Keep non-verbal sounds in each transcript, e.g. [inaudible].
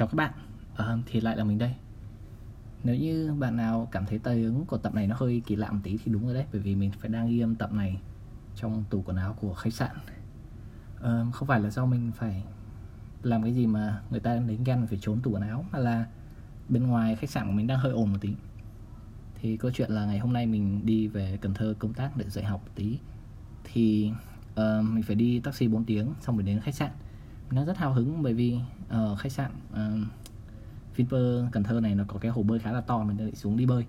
Chào các bạn, à, thì lại là mình đây. Nếu như bạn nào cảm thấy tay ứng của tập này nó hơi kỳ lạ một tí thì đúng rồi đấy Bởi vì mình phải đang ghi âm tập này trong tủ quần áo của khách sạn. À, Không phải là do mình phải làm cái gì mà người ta đến ghen phải trốn tủ quần áo Mà là bên ngoài khách sạn của mình đang hơi ồn một tí. Thì câu chuyện là ngày hôm nay mình đi về Cần Thơ công tác để dạy học một tí. Thì uh, mình phải đi taxi 4 tiếng xong rồi đến khách sạn nó rất hào hứng bởi vì ở uh, khách sạn ờ, uh, Vinpearl Cần Thơ này nó có cái hồ bơi khá là to mình lại xuống đi bơi.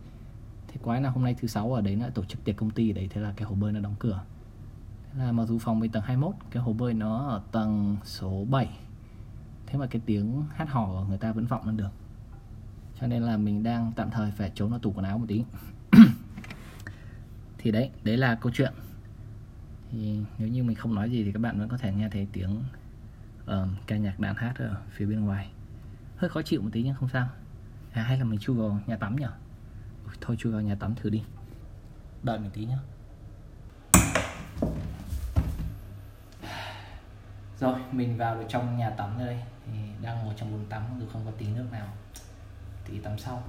Thế quái là hôm nay thứ sáu ở đấy lại tổ chức tiệc công ty ở đấy thế là cái hồ bơi nó đóng cửa. Thế là mặc dù phòng mình tầng 21 cái hồ bơi nó ở tầng số 7 thế mà cái tiếng hát hò của người ta vẫn vọng lên được. Cho nên là mình đang tạm thời phải trốn vào tủ quần áo một tí. [coughs] Thì đấy đấy là câu chuyện. Thì nếu như mình không nói gì thì các bạn vẫn có thể nghe thấy tiếng uh, ca nhạc đàn hát ở phía bên ngoài. Hơi khó chịu một tí nhưng không sao. À, hay là mình chui vào nhà tắm nhỉ? Ui, thôi chui vào nhà tắm thử đi. Đợi mình tí nhá. Rồi mình vào được trong nhà tắm đây. Thì đang ngồi trong bồn tắm dù không có tí nước nào. Tí tắm sau.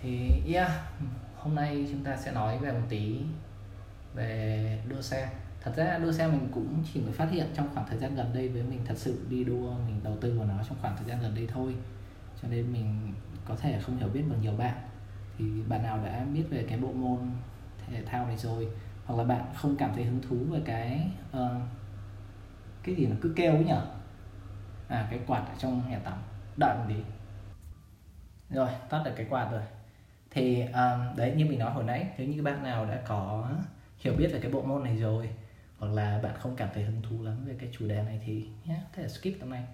Thì yeah hôm nay chúng ta sẽ nói về một tí về đua xe thật ra đua xe mình cũng chỉ mới phát hiện trong khoảng thời gian gần đây với mình thật sự đi đua mình đầu tư vào nó trong khoảng thời gian gần đây thôi. Cho nên mình có thể không hiểu biết bằng nhiều bạn. Thì bạn nào đã biết về cái bộ môn thể thao này rồi? Hoặc là bạn không cảm thấy hứng thú về cái uh, cái gì nó cứ kêu ấy nhở? À cái quạt ở trong nhà tắm. Đợi một tí rồi tắt được cái quạt rồi. Thì um, đấy như mình nói hồi nãy nếu như các bạn nào đã có hiểu biết về cái bộ môn này rồi hoặc là bạn không cảm thấy hứng thú lắm về cái chủ đề này thì nhé yeah, thể skip tầm này.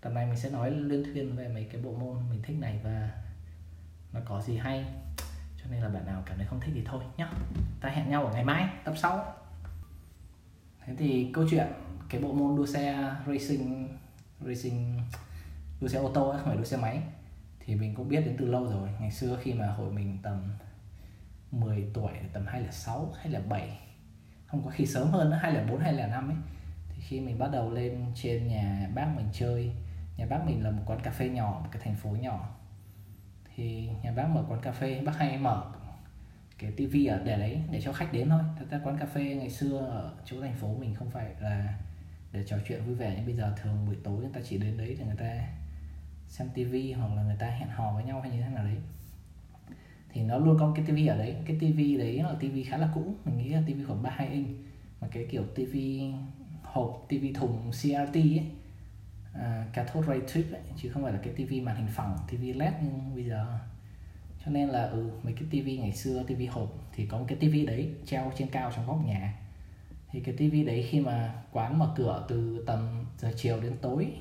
Tầm này mình sẽ nói liên thuyên về mấy cái bộ môn mình thích này và nó có gì hay. Cho nên là bạn nào cảm thấy không thích thì thôi nhá. Ta hẹn nhau ở ngày mai tập sau. Thế thì câu chuyện cái bộ môn đua xe racing racing đua xe ô tô không phải đua xe máy thì mình cũng biết đến từ lâu rồi. Ngày xưa khi mà hồi mình tầm 10 tuổi tầm 206 hay là 7 không có khi sớm hơn nữa 204 205 ấy. Thì khi mình bắt đầu lên trên nhà bác mình chơi, nhà bác mình là một quán cà phê nhỏ, một cái thành phố nhỏ. Thì nhà bác mở quán cà phê, bác hay mở cái tivi ở để đấy để cho khách đến thôi. Thật ra quán cà phê ngày xưa ở chỗ thành phố mình không phải là để trò chuyện vui vẻ nhưng bây giờ. Thường buổi tối người ta chỉ đến đấy để người ta xem tivi hoặc là người ta hẹn hò với nhau hay như thế nào đấy thì nó luôn có cái tivi ở đấy. Cái tivi đấy là tivi khá là cũ mình nghĩ là tivi khoảng 32 inch. Mà cái kiểu tivi hộp tivi thùng CRT ấy à, cathode ray tube ấy, chứ không phải là cái tivi màn hình phẳng tivi led nhưng bây giờ. Cho nên là ừ mấy cái tivi ngày xưa tivi hộp thì có một cái tivi đấy treo trên cao trong góc nhà. Thì cái tivi đấy khi mà quán mở cửa từ tầm giờ chiều đến tối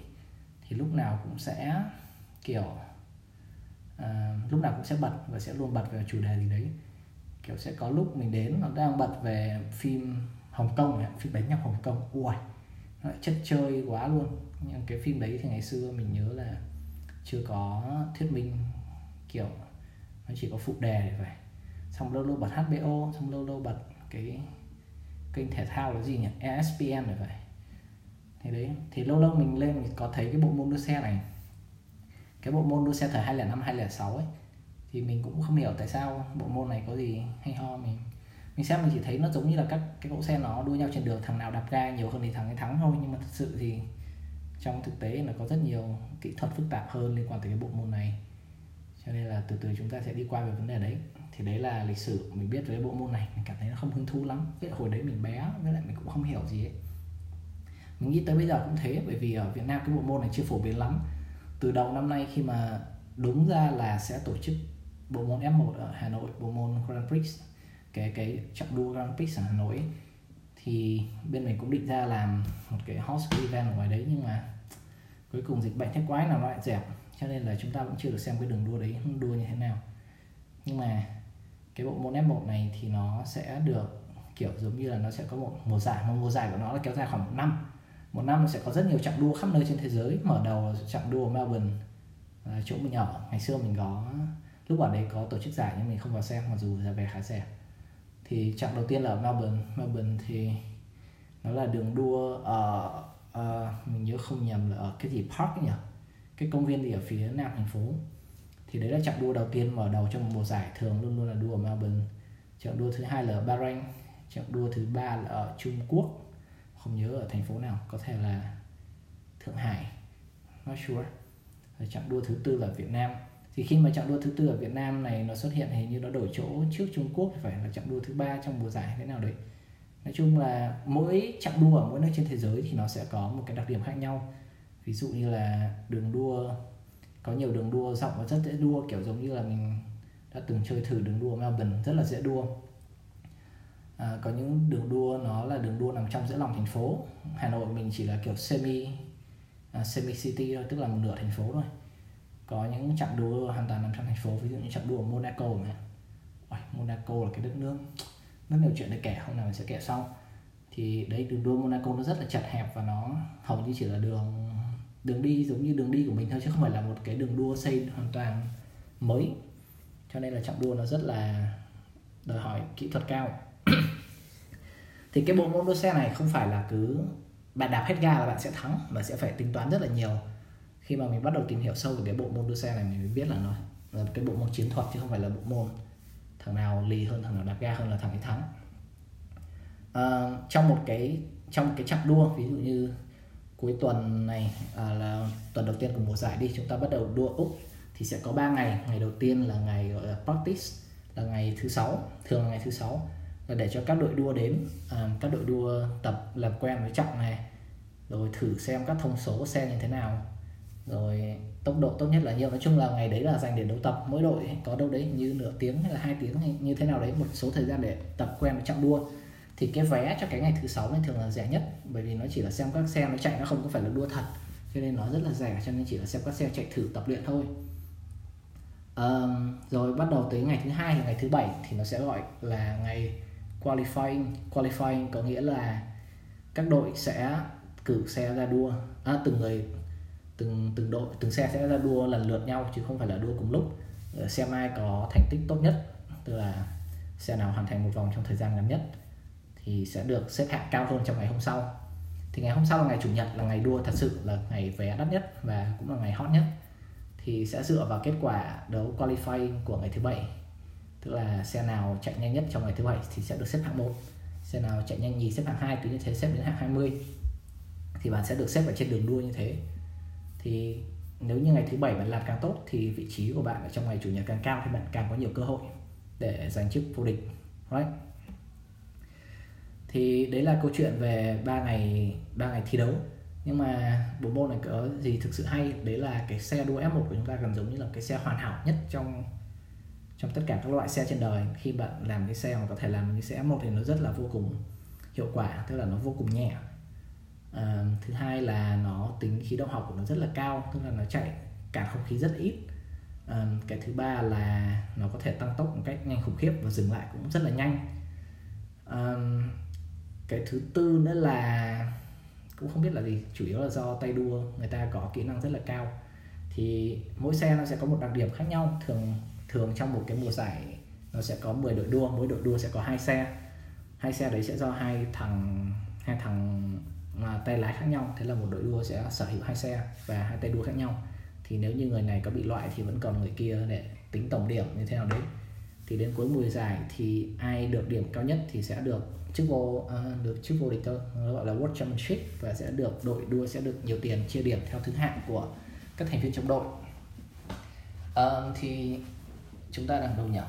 thì lúc nào cũng sẽ kiểu à, lúc nào cũng sẽ bật và sẽ luôn bật về chủ đề gì đấy. Kiểu sẽ có lúc mình đến nó đang bật về phim Hồng Kông phim đánh nhau Hồng Kông. Ui nó chất chơi quá luôn. Nhưng cái phim đấy thì ngày xưa mình nhớ là chưa có thuyết minh kiểu nó chỉ có phụ đề để vậy xong lâu lâu bật HBO xong lâu lâu bật cái kênh thể thao là gì nhỉ? ESPN này vậy thì đấy thì lâu lâu mình lên mình có thấy cái bộ môn đua xe này cái bộ môn đua xe thời 2005 2006 ấy, thì mình cũng không hiểu tại sao bộ môn này có gì hay ho. Mình mình xem mình chỉ thấy nó giống như là các cái cỗ xe nó đua nhau trên đường, thằng nào đạp ga nhiều hơn thì thằng ấy thắng thôi. Nhưng mà thật sự thì trong thực tế là có rất nhiều kỹ thuật phức tạp hơn liên quan tới cái bộ môn này. Cho nên là từ từ chúng ta sẽ đi qua về vấn đề đấy. Thì đấy là lịch sử mình biết về bộ môn này. Mình cảm thấy nó không hứng thú lắm. Với hồi đấy mình bé, với lại mình cũng không hiểu gì ấy. Mình nghĩ tới bây giờ cũng thế, bởi vì ở Việt Nam cái bộ môn này chưa phổ biến lắm từ đầu năm nay khi mà đúng ra là sẽ tổ chức bộ môn F1 ở Hà Nội, bộ môn Grand Prix, cái cái trọng đua Grand Prix ở Hà Nội thì bên mình cũng định ra làm một cái host event ở ngoài đấy nhưng mà cuối cùng dịch bệnh thế quái nào nó lại dẹp, cho nên là chúng ta vẫn chưa được xem cái đường đua đấy đua như thế nào. Nhưng mà cái bộ môn F1 này thì nó sẽ được kiểu giống như là nó sẽ có một mùa giải một mùa giải của nó là kéo dài khoảng một năm một năm sẽ có rất nhiều chặng đua khắp nơi trên thế giới. Mở đầu là chặng đua Melbourne à, chỗ mình nhỏ ngày xưa mình có lúc ở đấy có tổ chức giải nhưng mình không vào xem mặc dù giá vé khá rẻ. Thì chặng đầu tiên là ở Melbourne. Melbourne thì nó là đường đua ở uh, mình nhớ không nhầm là ở cái gì park nhỉ? Cái công viên gì ở phía nam thành phố. Thì đấy là chặng đua đầu tiên mở đầu trong mùa giải. Thường luôn luôn là đua ở Melbourne. Chặng đua thứ hai là ở Bahrain. Chặng đua thứ ba là ở Trung Quốc không nhớ ở thành phố nào, có thể là Thượng Hải, not sure. Rồi chặng đua thứ tư là Việt Nam. Thì khi mà chặng đua thứ tư ở Việt Nam này nó xuất hiện hình như nó đổi chỗ trước Trung Quốc phải là chặng đua thứ ba trong mùa giải thế nào đấy. Nói chung là mỗi chặng đua ở mỗi nước trên thế giới thì nó sẽ có một cái đặc điểm khác nhau. Ví dụ như là đường đua, có nhiều đường đua rộng và rất dễ đua, kiểu giống như là mình đã từng chơi thử đường đua Melbourne, rất là dễ đua à, có những đường đua nó là đường đua nằm trong giữa lòng thành phố. Hà Nội mình chỉ là kiểu semi à, semi city thôi tức là một nửa thành phố thôi. Có những chặng đua hoàn toàn nằm trong thành phố ví dụ như chặng đua ở Monaco này Ôi, Monaco là cái đất nước. Rất nhiều chuyện để kể hôm nào mình sẽ kể sau. Thì đấy đường đua Monaco nó rất là chật hẹp và nó hầu như chỉ là đường đường đi giống như đường đi của mình thôi chứ không phải là một cái đường đua xây hoàn toàn mới. Cho nên là chặng đua nó rất là đòi hỏi kỹ thuật cao. [coughs] thì cái bộ môn đua xe này không phải là cứ bạn đạp hết ga là bạn sẽ thắng mà sẽ phải tính toán rất là nhiều. Khi mà mình bắt đầu tìm hiểu sâu về cái bộ môn đua xe này mình mới biết là nó là cái bộ môn chiến thuật chứ không phải là bộ môn thằng nào lì hơn thằng nào đạp ga hơn là thằng ấy thắng. À, trong một cái trong một cái chặng đua ví dụ như cuối tuần này à, là tuần đầu tiên của mùa giải đi chúng ta bắt đầu đua úc thì sẽ có 3 ngày. Ngày đầu tiên là ngày gọi là practice là ngày thứ sáu thường là ngày thứ sáu là để cho các đội đua đến à, các đội đua tập làm quen với trọng này rồi thử xem các thông số xe như thế nào. Rồi tốc độ tốt nhất là nhiêu nói chung là ngày đấy là dành để đấu tập. Mỗi đội có đâu đấy như nửa tiếng hay là hai tiếng hay như thế nào đấy một số thời gian để tập quen với trọng đua. Thì cái vé cho cái ngày thứ sáu này thường là rẻ nhất bởi vì nó chỉ là xem các xe nó chạy nó không có phải là đua thật. Cho nên nó rất là rẻ cho nên chỉ là xem các xe chạy thử tập luyện thôi. Um, rồi bắt đầu tới ngày thứ hai là ngày thứ bảy thì nó sẽ gọi là ngày qualifying qualifying có nghĩa là các đội sẽ cử xe ra đua. À, từng người từng từng đội từng xe sẽ ra đua lần lượt nhau chứ không phải là đua cùng lúc. Ờ, Xem ai có thành tích tốt nhất tức là xe nào hoàn thành một vòng trong thời gian ngắn nhất thì sẽ được xếp hạng cao hơn trong ngày hôm sau. Thì ngày hôm sau là ngày chủ nhật là ngày đua thật sự là ngày vé đắt nhất và cũng là ngày hot nhất. Thì sẽ dựa vào kết quả đấu qualifying của ngày thứ bảy tức là xe nào chạy nhanh nhất trong ngày thứ bảy thì sẽ được xếp hạng 1 xe nào chạy nhanh nhì xếp hạng 2 cứ như thế xếp đến hạng 20 thì bạn sẽ được xếp ở trên đường đua như thế. Thì nếu như ngày thứ bảy bạn làm càng tốt thì vị trí của bạn ở trong ngày chủ nhật càng cao thì bạn càng có nhiều cơ hội để giành chức vô địch. Right? thì đấy là câu chuyện về ba ngày ba ngày thi đấu. Nhưng mà bộ môn này có gì thực sự hay? Đấy là cái xe đua F1 của chúng ta gần giống như là cái xe hoàn hảo nhất trong trong tất cả các loại xe trên đời. Khi bạn làm cái xe mà có thể làm cái xe F1 thì nó rất là vô cùng hiệu quả tức là nó vô cùng nhẹ. À, thứ hai là nó tính khí động học của nó rất là cao tức là nó chạy cản không khí rất ít. À, cái thứ ba là nó có thể tăng tốc một cách nhanh khủng khiếp và dừng lại cũng rất là nhanh. À, cái thứ tư nữa là cũng không biết là gì chủ yếu là do tay đua người ta có kỹ năng rất là cao. Thì mỗi xe nó sẽ có một đặc điểm khác nhau thường thường trong một cái mùa giải nó sẽ có 10 đội đua mỗi đội đua sẽ có hai xe. Hai xe đấy sẽ do hai thằng hai thằng mà tay lái khác nhau. Thế là một đội đua sẽ sở hữu hai xe và hai tay đua khác nhau. Thì nếu như người này có bị loại thì vẫn còn người kia để tính tổng điểm như thế nào đấy. Thì đến cuối mùa giải thì ai được điểm cao nhất thì sẽ được chức vô à, được chức vô địch thôi. Gọi là World Championship và sẽ được đội đua sẽ được nhiều tiền chia điểm theo thứ hạng của các thành viên trong đội. À, thì chúng ta đang đâu nhỉ?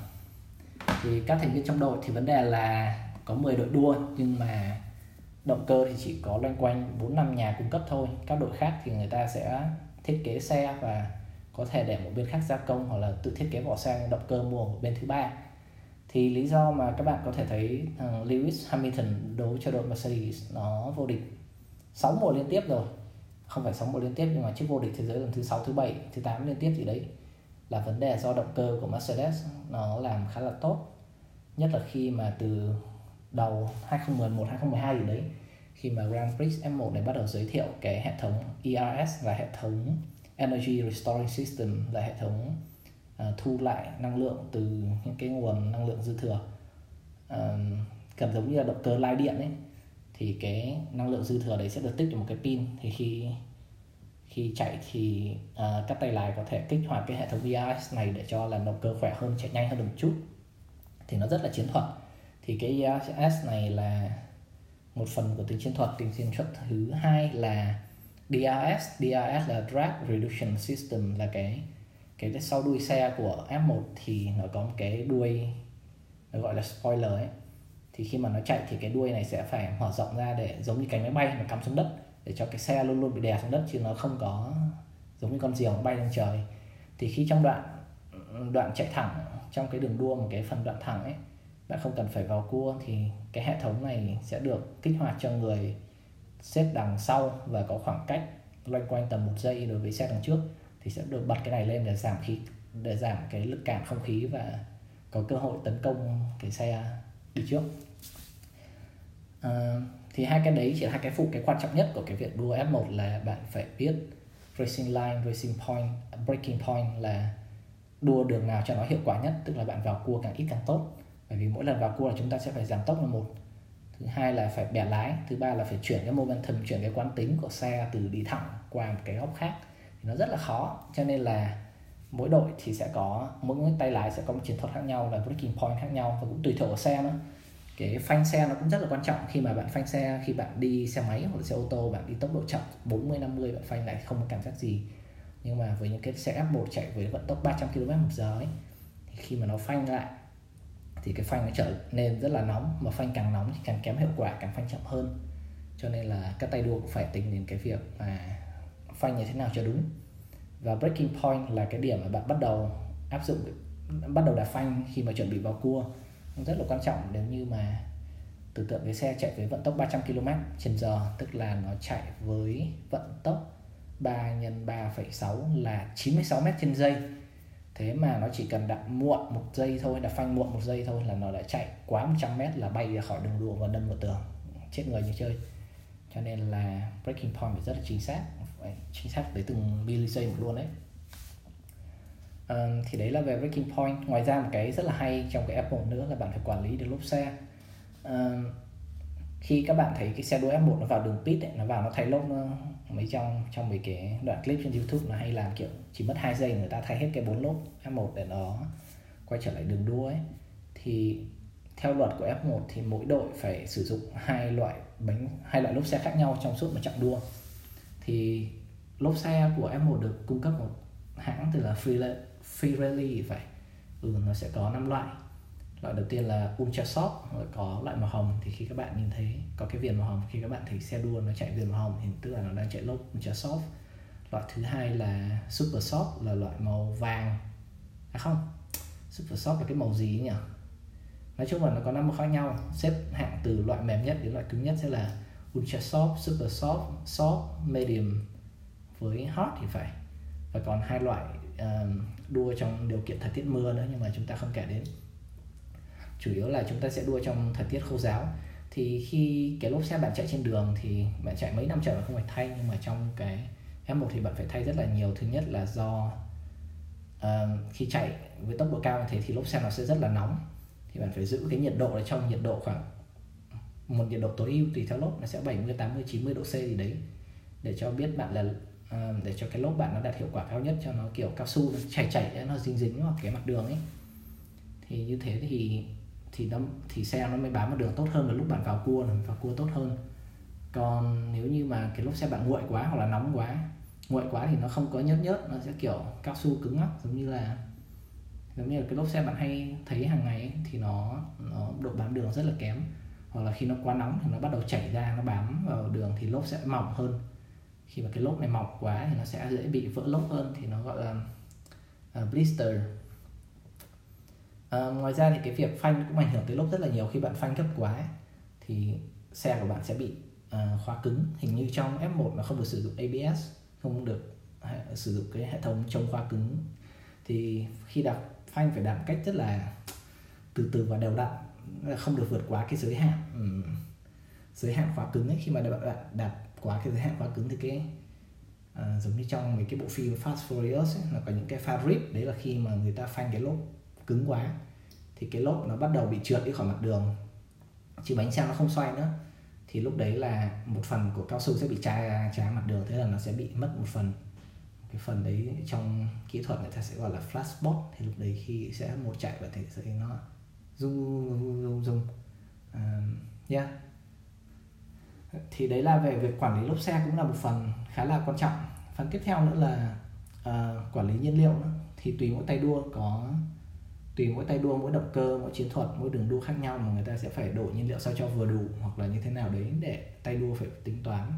Thì các thành viên trong đội thì vấn đề là có 10 đội đua nhưng mà động cơ thì chỉ có loanh quanh 4 năm nhà cung cấp thôi. Các đội khác thì người ta sẽ thiết kế xe và có thể để một bên khác gia công hoặc là tự thiết kế vỏ xe động cơ mua một bên thứ ba. Thì lý do mà các bạn có thể thấy thằng Lewis Hamilton đấu cho đội Mercedes nó vô địch 6 mùa liên tiếp rồi. Không phải 6 mùa liên tiếp nhưng mà chiếc vô địch thế giới lần thứ 6, thứ 7, thứ 8 liên tiếp gì đấy là vấn đề do động cơ của Mercedes nó làm khá là tốt. Nhất là khi mà từ đầu 2011 2012 gì đấy khi mà Grand Prix F1 này bắt đầu giới thiệu cái hệ thống ERS là hệ thống Energy Restoring System là hệ thống uh, thu lại năng lượng từ những cái nguồn năng lượng dư thừa uh, gần giống như là động cơ lai điện ấy thì cái năng lượng dư thừa đấy sẽ được tích vào một cái pin. Thì khi khi chạy thì uh, các tay lái có thể kích hoạt cái hệ thống ERS này để cho làm động cơ khỏe hơn chạy nhanh hơn một chút. Thì nó rất là chiến thuật. Thì cái ERS này là một phần của tính chiến thuật tính chiến thuật thứ hai là DRS DRS là drag reduction system là cái cái sau đuôi xe của F1 thì nó có một cái đuôi nó gọi là spoiler ấy. Thì khi mà nó chạy thì cái đuôi này sẽ phải mở rộng ra để giống như cánh máy bay mà cắm xuống đất để cho cái xe luôn luôn bị đè xuống đất chứ nó không có giống như con diều bay lên trời. Thì khi trong đoạn đoạn chạy thẳng trong cái đường đua một cái phần đoạn thẳng ấy bạn không cần phải vào cua thì cái hệ thống này sẽ được kích hoạt cho người xếp đằng sau và có khoảng cách loanh quanh tầm một giây đối với xe đằng trước. Thì sẽ được bật cái này lên để giảm khí để giảm cái lực cản không khí và có cơ hội tấn công cái xe đi trước. À, thì hai cái đấy chỉ là hai cái phụ cái quan trọng nhất của cái việc đua F1 là bạn phải biết racing line, racing point, breaking point là đua đường nào cho nó hiệu quả nhất tức là bạn vào cua càng ít càng tốt. Bởi vì mỗi lần vào cua là chúng ta sẽ phải giảm tốc là một. Thứ hai là phải bẻ lái thứ ba là phải chuyển cái momentum chuyển cái quán tính của xe từ đi thẳng qua một cái góc khác. Thì nó rất là khó cho nên là mỗi đội thì sẽ có mỗi tay lái sẽ có một chiến thuật khác nhau là breaking point khác nhau và cũng tùy thuộc vào xe nữa cái phanh xe nó cũng rất là quan trọng. Khi mà bạn phanh xe, khi bạn đi xe máy hoặc là xe ô tô, bạn đi tốc độ chậm 40 50 bạn phanh lại không có cảm giác gì. Nhưng mà với những cái xe F1 chạy với vận tốc 300 km một giờ ấy, thì khi mà nó phanh lại, thì cái phanh nó trở nên rất là nóng. Mà phanh càng nóng thì càng kém hiệu quả, càng phanh chậm hơn. Cho nên là các tay đua cũng phải tính đến cái việc mà phanh như thế nào cho đúng. Và breaking point là cái điểm mà bạn bắt đầu áp dụng, bắt đầu đạp phanh khi mà chuẩn bị vào cua rất là quan trọng nếu như mà tưởng tượng cái xe chạy với vận tốc 300 km trên giờ tức là nó chạy với vận tốc 3 nhân 3,6 là 96 m trên giây. Thế mà nó chỉ cần đạp muộn một giây thôi đạp phanh muộn một giây thôi là nó đã chạy quá 100 mét là bay ra khỏi đường đua và đâm vào tường. Chết người như chơi. Cho nên là breaking point phải rất là chính xác phải chính xác tới từng millisecond một luôn đấy um, thì đấy là về breaking point. Ngoài ra một cái rất là hay trong cái F1 nữa là bạn phải quản lý được lốp xe. Um, khi các bạn thấy cái xe đua F1 nó vào đường pit ấy, nó vào nó thay lốp nó mấy trong trong mấy cái đoạn clip trên YouTube nó hay làm kiểu chỉ mất 2 giây người ta thay hết cái bốn lốp F1 để nó quay trở lại đường đua ấy. Thì theo luật của F1 thì mỗi đội phải sử dụng hai loại bánh hai loại lốp xe khác nhau trong suốt một chặng đua. Thì lốp xe của F1 được cung cấp một hãng từ là Pirelli phải ừ, nó sẽ có 5 loại. Loại đầu tiên là ultra soft có loại màu hồng thì khi các bạn nhìn thấy có cái viền màu hồng khi các bạn thấy xe đua nó chạy viền màu hồng thì tức là nó đang chạy lốp ultra soft loại thứ hai là super soft là loại màu vàng. À không super soft là cái màu gì nhỉ? Nói chung là nó có năm màu khác nhau xếp hạng từ loại mềm nhất đến loại cứng nhất sẽ là ultra soft super soft soft medium. Với hot thì phải và còn hai loại đua trong điều kiện thời tiết mưa nữa nhưng mà chúng ta không kể đến. Chủ yếu là chúng ta sẽ đua trong thời tiết khô giáo. Thì khi cái lốp xe bạn chạy trên đường thì bạn chạy mấy năm trời mà không phải thay nhưng mà trong cái F1 thì bạn phải thay rất là nhiều. Thứ nhất là do uh, khi chạy với tốc độ cao như thế thì lốp xe nó sẽ rất là nóng. Thì bạn phải giữ cái nhiệt độ ở trong nhiệt độ khoảng một nhiệt độ tối ưu tùy theo lốp. Nó sẽ 70 80 90 độ C gì đấy để cho biết bạn là Ờ, để cho cái lốp bạn nó đạt hiệu quả cao nhất cho nó kiểu cao su nó chảy chảy nó dính dính vào cái mặt đường ấy. Thì như thế thì thì nó thì xe nó mới bám vào đường tốt hơn và lúc bạn vào cua vào cua tốt hơn. Còn nếu như mà cái lốp xe bạn nguội quá hoặc là nóng quá nguội quá thì nó không có nhớt nhớt nó sẽ kiểu cao su cứng ngắc giống như là giống như là cái lốp xe bạn hay thấy hàng ngày ấy, thì nó nó độ bám đường rất là kém. Hoặc là khi nó quá nóng thì nó bắt đầu chảy ra nó bám vào đường thì lốp sẽ mỏng hơn khi mà cái lốp này mỏng quá thì nó sẽ dễ bị vỡ lốp hơn thì nó gọi là uh, blister. Uh, ngoài ra thì cái việc phanh cũng ảnh hưởng tới lốp rất là nhiều. Khi bạn phanh gấp quá ấy, thì xe của bạn sẽ bị uh, khóa cứng. Hình như trong F1 nó không được sử dụng ABS không được sử dụng cái hệ thống chống khóa cứng. Thì khi đạp phanh phải đạp cách rất là từ từ và đều đặn không được vượt quá cái giới hạn um, giới hạn khóa cứng ấy. Khi mà bạn đạp quá cái giới hạn quá cứng thì cái à, giống như trong mấy cái bộ phim Fast Furious ấy, nó có những cái pha rip đấy là khi mà người ta phanh cái lốp cứng quá thì cái lốp nó bắt đầu bị trượt đi khỏi mặt đường chứ bánh xe nó không xoay nữa. Thì lúc đấy là một phần của cao su sẽ bị chai trá mặt đường thế là nó sẽ bị mất một phần. Cái phần đấy trong kỹ thuật người ta sẽ gọi là flashbot thì lúc đấy khi sẽ một chạy và thì sẽ nó rung rung rung rung yeah thì đấy là về việc quản lý lốp xe cũng là một phần khá là quan trọng. Phần tiếp theo nữa là uh, quản lý nhiên liệu nữa. thì tùy mỗi tay đua có tùy mỗi tay đua mỗi động cơ mỗi chiến thuật mỗi đường đua khác nhau mà người ta sẽ phải đổ nhiên liệu sao cho vừa đủ hoặc là như thế nào đấy để tay đua phải tính toán.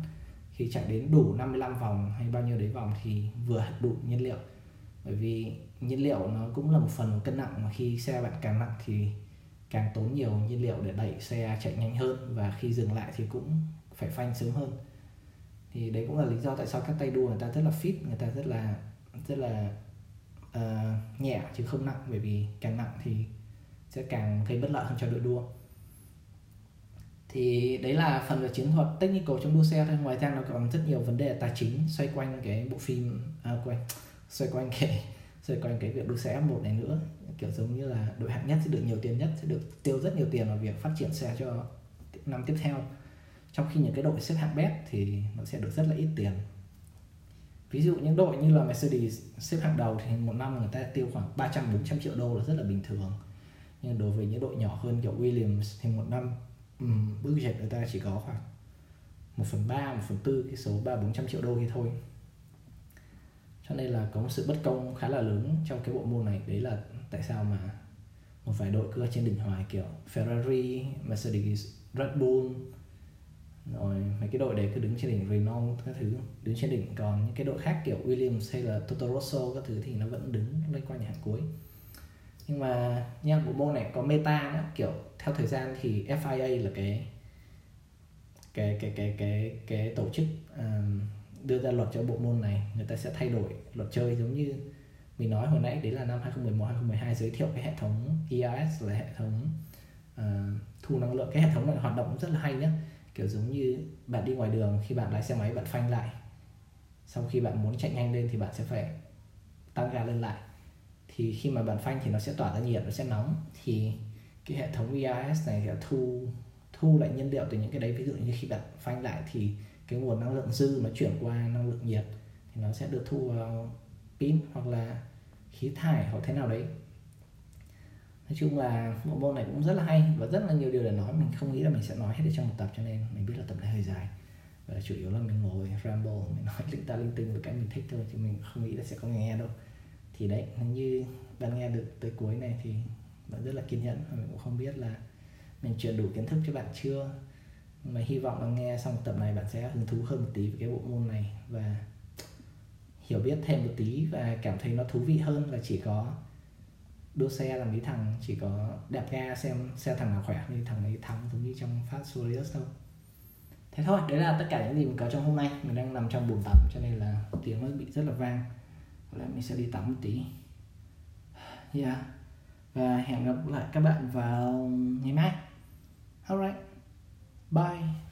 Khi chạy đến đủ 55 vòng hay bao nhiêu đấy vòng thì vừa đủ nhiên liệu. Bởi vì nhiên liệu nó cũng là một phần cân nặng mà khi xe bạn càng nặng thì càng tốn nhiều nhiên liệu để đẩy xe chạy nhanh hơn và khi dừng lại thì cũng phải phanh sớm hơn. Thì đấy cũng là lý do tại sao các tay đua người ta rất là fit người ta rất là rất là uh, nhẹ chứ không nặng. Bởi vì càng nặng thì sẽ càng gây bất lợi hơn cho đội đua. Thì đấy là phần về chiến thuật technical trong đua xe thôi. Ngoài ra nó còn rất nhiều vấn đề tài chính xoay quanh cái bộ phim à, quanh [laughs] xoay quanh cái [laughs] xoay quanh cái việc đua xe F1 này nữa. Kiểu giống như là đội hạng nhất sẽ được nhiều tiền nhất sẽ được tiêu rất nhiều tiền vào việc phát triển xe cho năm tiếp theo trong khi những cái đội xếp hạng bét thì nó sẽ được rất là ít tiền. Ví dụ những đội như là Mercedes xếp hạng đầu thì một năm người ta tiêu khoảng 300 400 triệu đô là rất là bình thường. Nhưng đối với những đội nhỏ hơn kiểu Williams thì một năm um, budget người ta chỉ có khoảng 1 phần 3, 1 phần 4 cái số 3 400 triệu đô thì thôi. Cho nên là có một sự bất công khá là lớn trong cái bộ môn này. Đấy là tại sao mà một vài đội cứ ở trên đỉnh hoài kiểu Ferrari, Mercedes, Red Bull rồi mấy cái đội đấy cứ đứng trên đỉnh Renault các thứ. Đứng trên đỉnh còn những cái đội khác kiểu Williams hay là Toto Rosso các thứ thì nó vẫn đứng loanh quanh hạng cuối. Nhưng mà nha bộ môn này có meta nữa kiểu theo thời gian thì FIA là cái cái cái cái cái cái tổ chức um, đưa ra luật cho bộ môn này. Người ta sẽ thay đổi luật chơi giống như mình nói hồi nãy đấy là năm 2011 2012 giới thiệu cái hệ thống ERS là hệ thống uh, thu năng lượng. Cái hệ thống này hoạt động rất là hay nhé kiểu giống như bạn đi ngoài đường, khi bạn lái xe máy, bạn phanh lại. Sau khi bạn muốn chạy nhanh lên thì bạn sẽ phải tăng ga lên lại. Thì khi mà bạn phanh thì nó sẽ tỏa ra nhiệt, nó sẽ nóng. Thì cái hệ thống VIS này sẽ thu thu lại nhiên liệu từ những cái đấy. Ví dụ như khi bạn phanh lại thì cái nguồn năng lượng dư nó chuyển qua năng lượng nhiệt thì nó sẽ được thu vào pin hoặc là khí thải hoặc thế nào đấy nói chung là bộ môn này cũng rất là hay và rất là nhiều điều để nói. Mình không nghĩ là mình sẽ nói hết ở trong một tập cho nên mình biết là tập này hơi dài. Và chủ yếu là mình ngồi ramble, mình nói linh ta linh tinh với cái mình thích thôi chứ mình không nghĩ là sẽ có người nghe đâu. Thì đấy như bạn nghe được tới cuối này thì bạn rất là kiên nhẫn và mình cũng không biết là mình truyền đủ kiến thức cho bạn chưa. Nhưng mà hy vọng là nghe xong tập này bạn sẽ hứng thú hơn một tí với cái bộ môn này và hiểu biết thêm một tí và cảm thấy nó thú vị hơn là chỉ có đua xe là mấy thằng chỉ có đẹp ga xem, xe thằng nào khỏe, thì thằng ấy thắng giống như trong Fast Furious đâu thế thôi, đấy là tất cả những gì mình có trong hôm nay. Mình đang nằm trong bồn tắm, cho nên là tiếng nó bị rất là vang. Có lẽ mình sẽ đi tắm một tí. Yeah. Và hẹn gặp lại các bạn vào ngày mai. Alright. Bye.